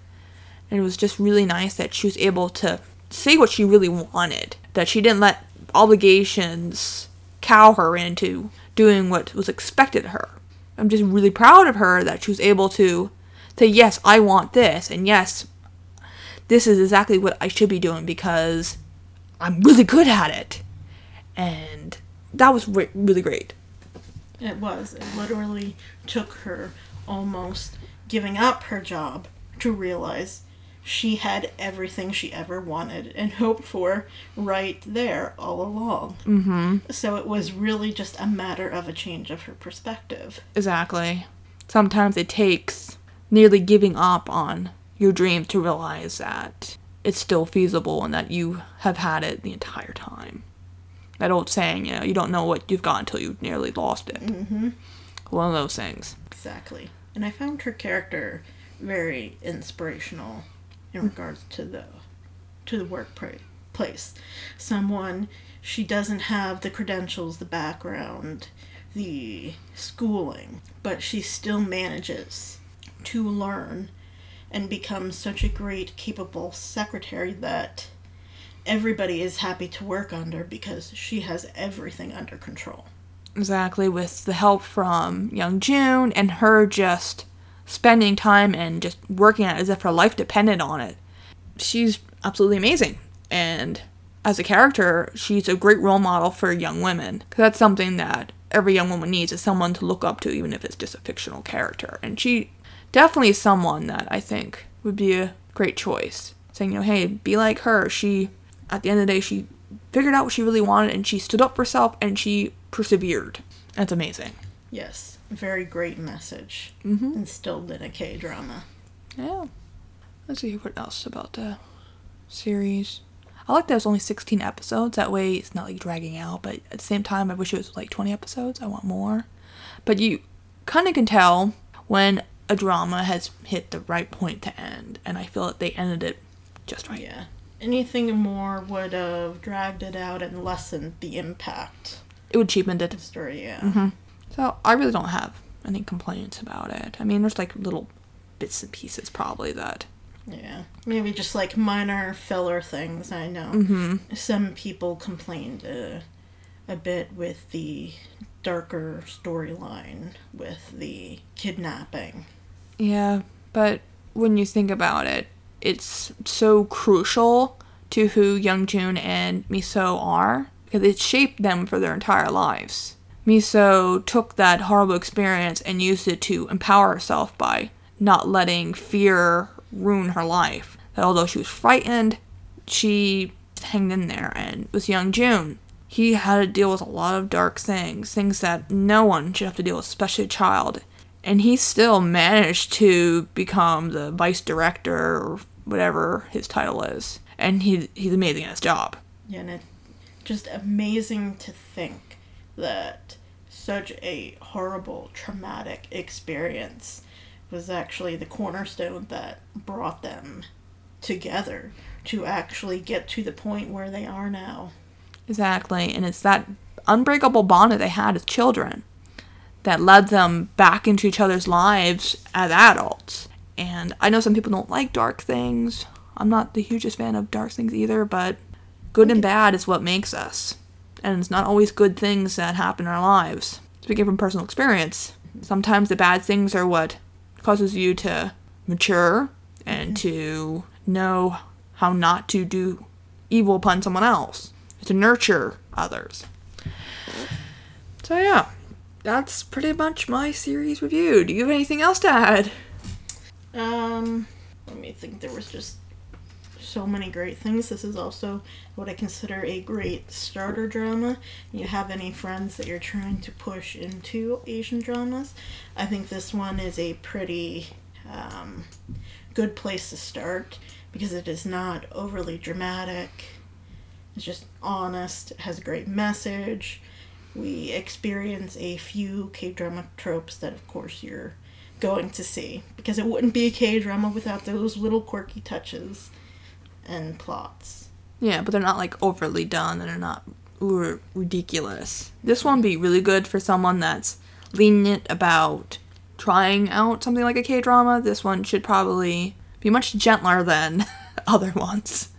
S2: And it was just really nice that she was able to say what she really wanted, that she didn't let obligations cow her into doing what was expected of her. I'm just really proud of her that she was able to say, yes, I want this, and yes, this is exactly what I should be doing because I'm really good at it. And that was re- really great.
S1: It was. It literally took her almost giving up her job to realize she had everything she ever wanted and hoped for right there all along.
S2: Mm-hmm.
S1: So it was really just a matter of a change of her perspective.
S2: Exactly. Sometimes it takes nearly giving up on your dream to realize that it's still feasible and that you have had it the entire time. That old saying, you know, you don't know what you've got until you've nearly lost it.
S1: Mm-hmm.
S2: One of those things.
S1: Exactly. And I found her character very inspirational in regards to the to the workplace. Someone she doesn't have the credentials, the background, the schooling, but she still manages to learn and become such a great capable secretary that everybody is happy to work under because she has everything under control.
S2: Exactly, with the help from Young Jun and her just spending time and just working at it as if her life depended on it. She's absolutely amazing. And as a character, she's a great role model for young women. Because that's something that every young woman needs is someone to look up to, even if it's just a fictional character. And she definitely is someone that I think would be a great choice. Saying, you know, hey, be like her. She, at the end of the day, she figured out what she really wanted and she stood up for herself and she persevered. That's amazing.
S1: Yes, very great message
S2: Mm-hmm.
S1: instilled in a K drama.
S2: Yeah. Let's see what else about the series. I like that it's only 16 episodes. That way it's not like dragging out, but at the same time, I wish it was like 20 episodes. I want more. But you kind of can tell when a drama has hit the right point to end, and I feel that they ended it just right.
S1: Yeah. Anything more would have dragged it out and lessened the impact
S2: It would cheapen it.
S1: the story, yeah.
S2: Mm-hmm. So I really don't have any complaints about it. I mean, there's like little bits and pieces probably that.
S1: Yeah. Maybe just like minor filler things, I know.
S2: Mm-hmm.
S1: Some people complained uh, a bit with the darker storyline with the kidnapping.
S2: Yeah, but when you think about it, it's so crucial to who Young Jun and Miso are because it shaped them for their entire lives. Miso took that horrible experience and used it to empower herself by not letting fear ruin her life. That although she was frightened, she hanged in there and was Young Jun. He had to deal with a lot of dark things, things that no one should have to deal with, especially a child and he still managed to become the vice director or whatever his title is and he he's amazing at his job
S1: Yeah, and it just amazing to think that such a horrible, traumatic experience was actually the cornerstone that brought them together to actually get to the point where they are now.
S2: exactly and it's that unbreakable bond that they had as children that led them back into each other's lives as adults. And i know some people don't like dark things. I'm not the hugest fan of dark things either but good and bad is what makes us and it's not always good things that happen in our lives. Speaking from personal experience sometimes the bad things are what causes you to mature and to know how not to do evil upon someone else to nurture others. So yeah that's pretty much my series review. Do you have anything else to add?
S1: Um, let me think. There was just so many great things. This is also what I consider a great starter drama. You have any friends that you're trying to push into Asian dramas? I think this one is a pretty um, good place to start because it is not overly dramatic. It's just honest. It has a great message. We experience a few K drama tropes that, of course, you're going to see because it wouldn't be a K drama without those little quirky touches and plots.
S2: yeah but they're not like overly done and they're not ooh, ridiculous this one would be really good for someone that's lenient about trying out something like a k-drama this one should probably be much gentler than other ones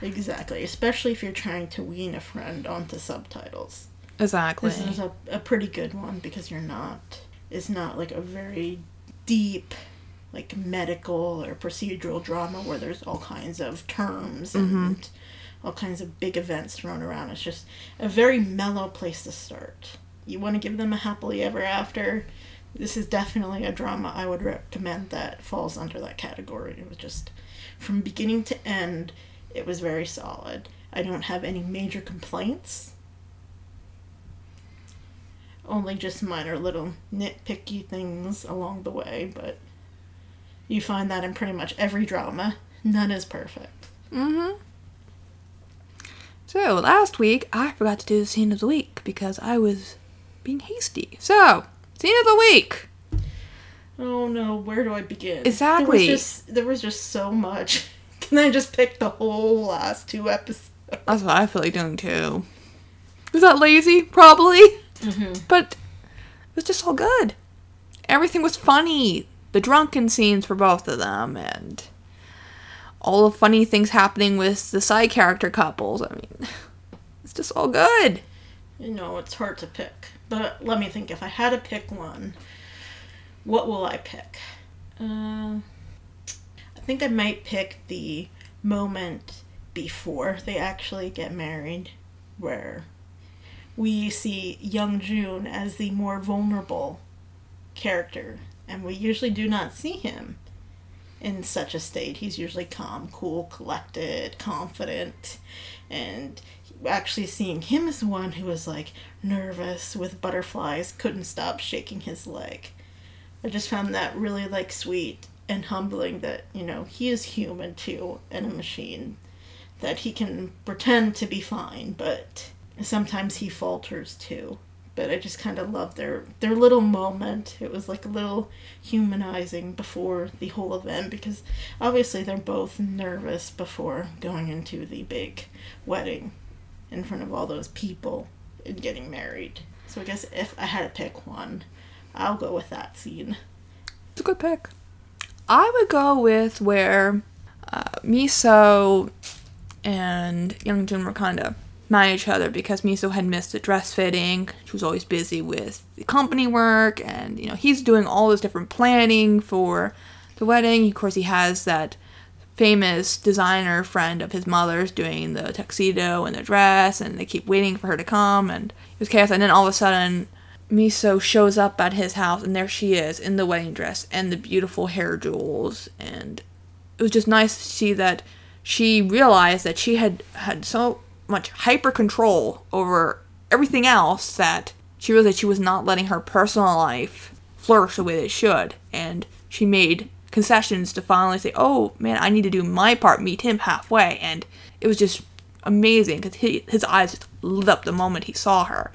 S1: Exactly, especially if you're trying to wean a friend onto subtitles.
S2: exactly
S1: This is a, a pretty good one because you're not. It's not like a very deep, like medical or procedural drama where there's all kinds of terms mm-hmm. and all kinds of big events thrown around. It's just a very mellow place to start. You want to give them a happily ever after. This is definitely a drama I would recommend that falls under that category. It was just from beginning to end, it was very solid. I don't have any major complaints only just minor little nitpicky things along the way, but you find that in pretty much every drama. None is perfect.
S2: Mm-hmm. So last week I forgot to do the scene of the week because I was being hasty. So scene of the week.
S1: Oh no, where do I begin?
S2: Exactly.
S1: There was just, there was just so much. Can I just pick the whole last two episodes?
S2: That's what I feel like doing too. Was that lazy? Probably.
S1: Mm-hmm.
S2: But it was just all good. Everything was funny. The drunken scenes for both of them, and all the funny things happening with the side character couples. I mean, it's just all good.
S1: You know, it's hard to pick. But let me think. If I had to pick one, what will I pick? Uh, I think I might pick the moment before they actually get married, where we see Young Jun as the more vulnerable character, and we usually do not see him in such a state. He's usually calm, cool, collected, confident, and actually seeing him as one who was like nervous with butterflies, couldn't stop shaking his leg. I just found that really like sweet and humbling that, you know, he is human too and a machine. That he can pretend to be fine, but sometimes he falters too. But I just kind of love their their little moment. It was like a little humanizing before the whole event because obviously they're both nervous before going into the big wedding in front of all those people and getting married. So I guess if I had to pick one, I'll go with that scene.
S2: It's a good pick. I would go with where uh, Miso and Youngjun were kind of mad at each other because Miso had missed the dress fitting. She was always busy with the company work, and you know he's doing all this different planning for the wedding. Of course, he has that famous designer friend of his mother's doing the tuxedo and the dress, and they keep waiting for her to come, and it was chaos. And then all of a sudden, Miso shows up at his house, and there she is in the wedding dress and the beautiful hair jewels, and it was just nice to see that she realized that she had had so much hyper control over everything else that she realized that she was not letting her personal life flourish the way that it should, and she made concessions to finally say, "Oh man, I need to do my part, meet him halfway," and it was just amazing because his eyes just lit up the moment he saw her,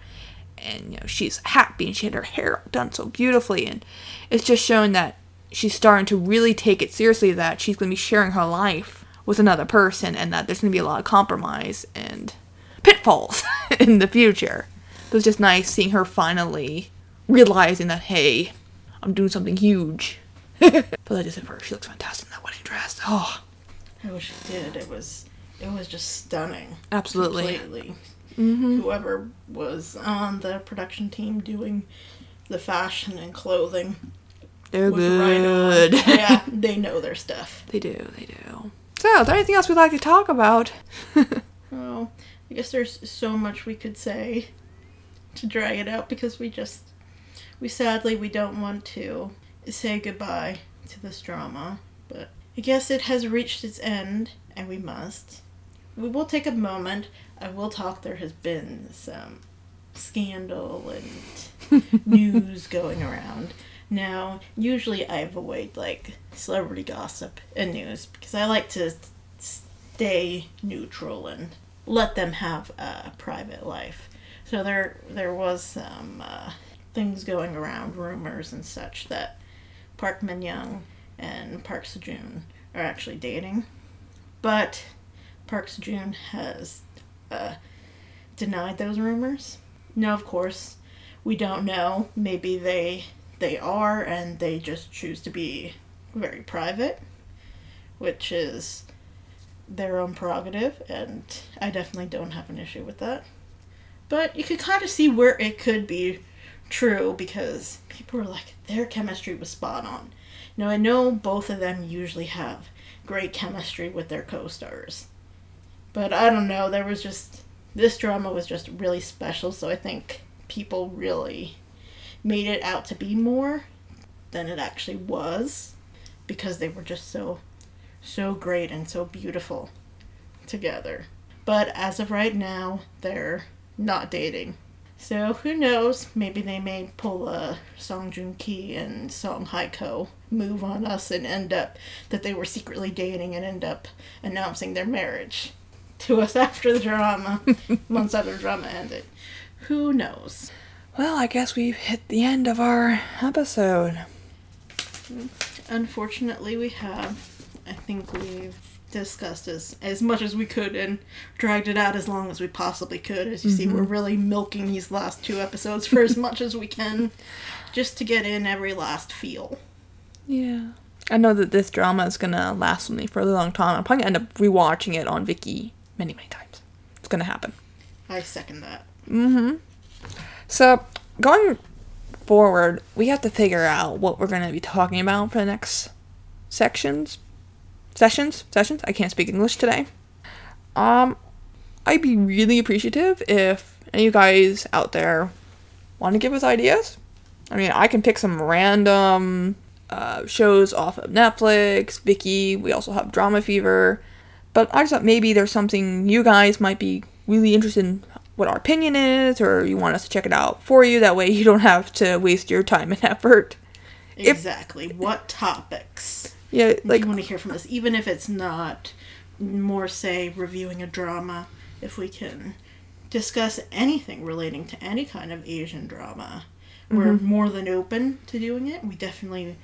S2: and you know she's happy and she had her hair done so beautifully, and it's just showing that she's starting to really take it seriously that she's going to be sharing her life with another person, and that there's going to be a lot of compromise and pitfalls in the future. It was just nice seeing her finally realizing that hey, I'm doing something huge but I just said first, she looks fantastic in that wedding dress. Oh,
S1: I wish she did. It was it was just stunning.
S2: Absolutely.
S1: Completely. Mm-hmm. Whoever was on the production team doing the fashion and clothing.
S2: They're good.
S1: Right yeah, they know their stuff.
S2: They do, they do. So, is there anything else we'd like to talk about?
S1: oh, I guess there's so much we could say to drag it out because we just we sadly we don't want to say goodbye to this drama, but I guess it has reached its end, and we must. We will take a moment. I will talk. There has been some scandal and news going around. Now, usually I avoid like celebrity gossip and news because I like to stay neutral and let them have a private life. So there, there was some uh, things going around, rumors and such that Park Min Young and Park Seo-joon are actually dating, but Park Seo-joon has uh, denied those rumors. No, of course, we don't know. Maybe they they are, and they just choose to be very private, which is their own prerogative, and I definitely don't have an issue with that. But you could kind of see where it could be true because people are like, their chemistry was spot on. Now, I know both of them usually have great chemistry with their co stars. But I don't know, there was just. This drama was just really special, so I think people really made it out to be more than it actually was because they were just so so great and so beautiful together. But as of right now, they're not dating. So who knows? Maybe they may pull a Song Joong Ki and Song Hye Kyo move on us and end up that they were secretly dating and end up announcing their marriage to us after the drama, after the drama ended. Who knows?
S2: Well, I guess we've hit the end of our episode.
S1: Unfortunately, we have. I think we've discussed as as much as we could and dragged it out as long as we possibly could. As you mm-hmm. see, we're really milking these last two episodes for as much as we can, just to get in every last feel.
S2: Yeah. I know that this drama is gonna last with me for a long time. I'm probably gonna end up rewatching it on Viki many, many times. It's gonna happen.
S1: I second that.
S2: Mm-hmm. So going forward, we have to figure out what we're gonna be talking about for the next sections sessions sessions i can't speak english today um i'd be really appreciative if any of you guys out there want to give us ideas i mean i can pick some random uh, shows off of Netflix, Viki. We also have DramaFever. But I just thought maybe there's something you guys might be really interested in what our opinion is, or you want us to check it out for you. That way you don't have to waste your time and effort. If-
S1: Exactly. what topics
S2: Yeah,
S1: like,
S2: like
S1: you want to hear from us, even if it's not more, say, reviewing a drama, if we can discuss anything relating to any kind of Asian drama. We're mm-hmm. more than open to doing it. We definitely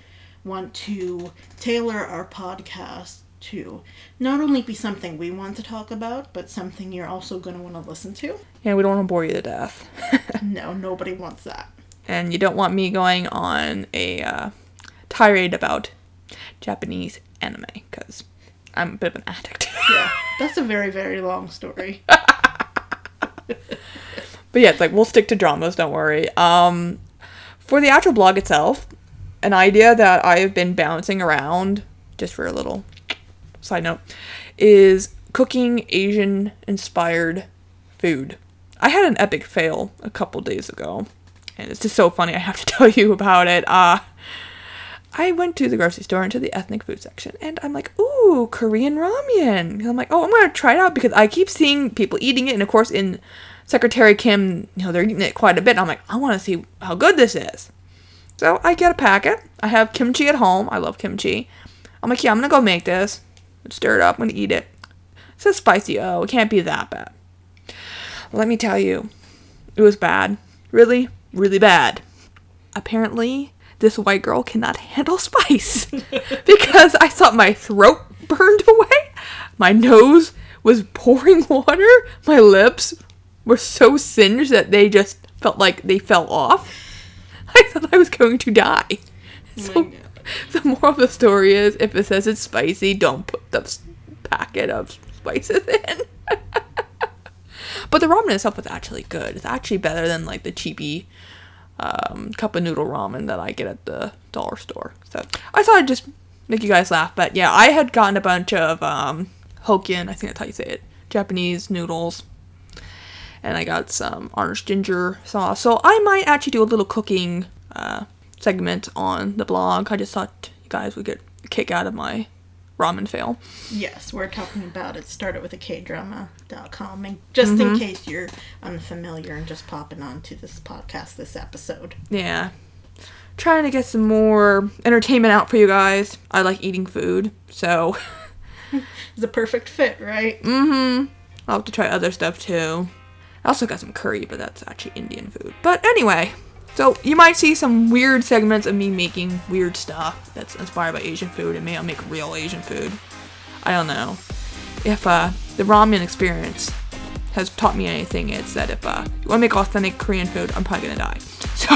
S1: want to tailor our podcast to not only be something we want to talk about, but something you're also going to want to listen to.
S2: yeah, we don't want to bore you to death.
S1: No, nobody wants that.
S2: and you don't want me going on a uh, tirade about Japanese anime because I'm a bit of an addict.
S1: Yeah, that's a very, very long story.
S2: but yeah, it's like we'll stick to dramas. Don't worry. Um, for the actual blog itself, an idea that I've been bouncing around just for a little side note is cooking Asian inspired food. I had an epic fail a couple days ago, and it's just so funny. I have to tell you about it. Uh, I went to the grocery store into the ethnic food section, and I'm like, "Ooh, Korean ramen." I'm like, "Oh, I'm gonna try it out because I keep seeing people eating it, and of course, in Secretary Kim, you know, they're eating it quite a bit. I'm like, I want to see how good this is. So I get a packet. I have kimchi at home. I love kimchi. I'm like, yeah, I'm gonna go make this. Stir it up. I'm gonna eat it. It says spicy. Oh, it can't be that bad. Let me tell you, it was bad. Really, really bad. Apparently, this white girl cannot handle spice because I thought my throat burned away. My nose was pouring water. My lips were so singed that they just felt like they fell off. I thought I was going to die. So. the moral of the story is if it says it's spicy, don't put the packet of spices in. but the ramen itself was actually good. It's actually better than like the cheapy um, cup of noodle ramen that I get at the dollar store. So I thought I'd just make you guys laugh. But yeah, I had gotten a bunch of um, Hokkien, I think that's how you say it, Japanese noodles. And I got some orange ginger sauce. So I might actually do a little cooking uh, segment on the blog. I just thought you guys would get a kick out of my ramen fail.
S1: Yes, we're talking about it started with a kdrama.com. And just in case you're unfamiliar and just popping onto this podcast this episode.
S2: Yeah. Trying to get some more entertainment out for you guys. I like eating food, so
S1: It's a perfect fit, right? Mm-hmm.
S2: I'll have to try other stuff too. I also got some curry, but that's actually Indian food. But anyway, so you might see some weird segments of me making weird stuff that's inspired by Asian food, and maybe I'll make real Asian food. I don't know. If uh, the ramen experience has taught me anything, it's that if uh, you want to make authentic Korean food, I'm probably gonna die. So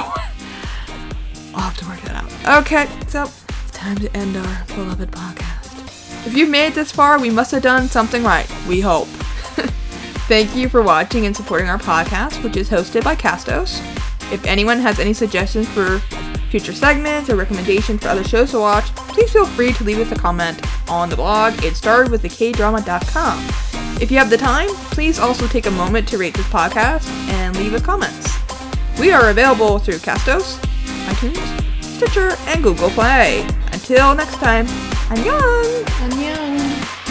S2: I'll have to work that out. Okay, so it's time to end our beloved podcast. If you've made it this far, we must have done something right. We hope. Thank you for watching and supporting our podcast, which is hosted by Castos. If anyone has any suggestions for future segments or recommendations for other shows to watch, please feel free to leave us a comment on the blog. It started with the kdrama.com. If you have the time, please also take a moment to rate this podcast and leave us comments. We are available through Castos, iTunes, Stitcher, and Google Play. Until next time, I'm Young.
S1: Annyeong.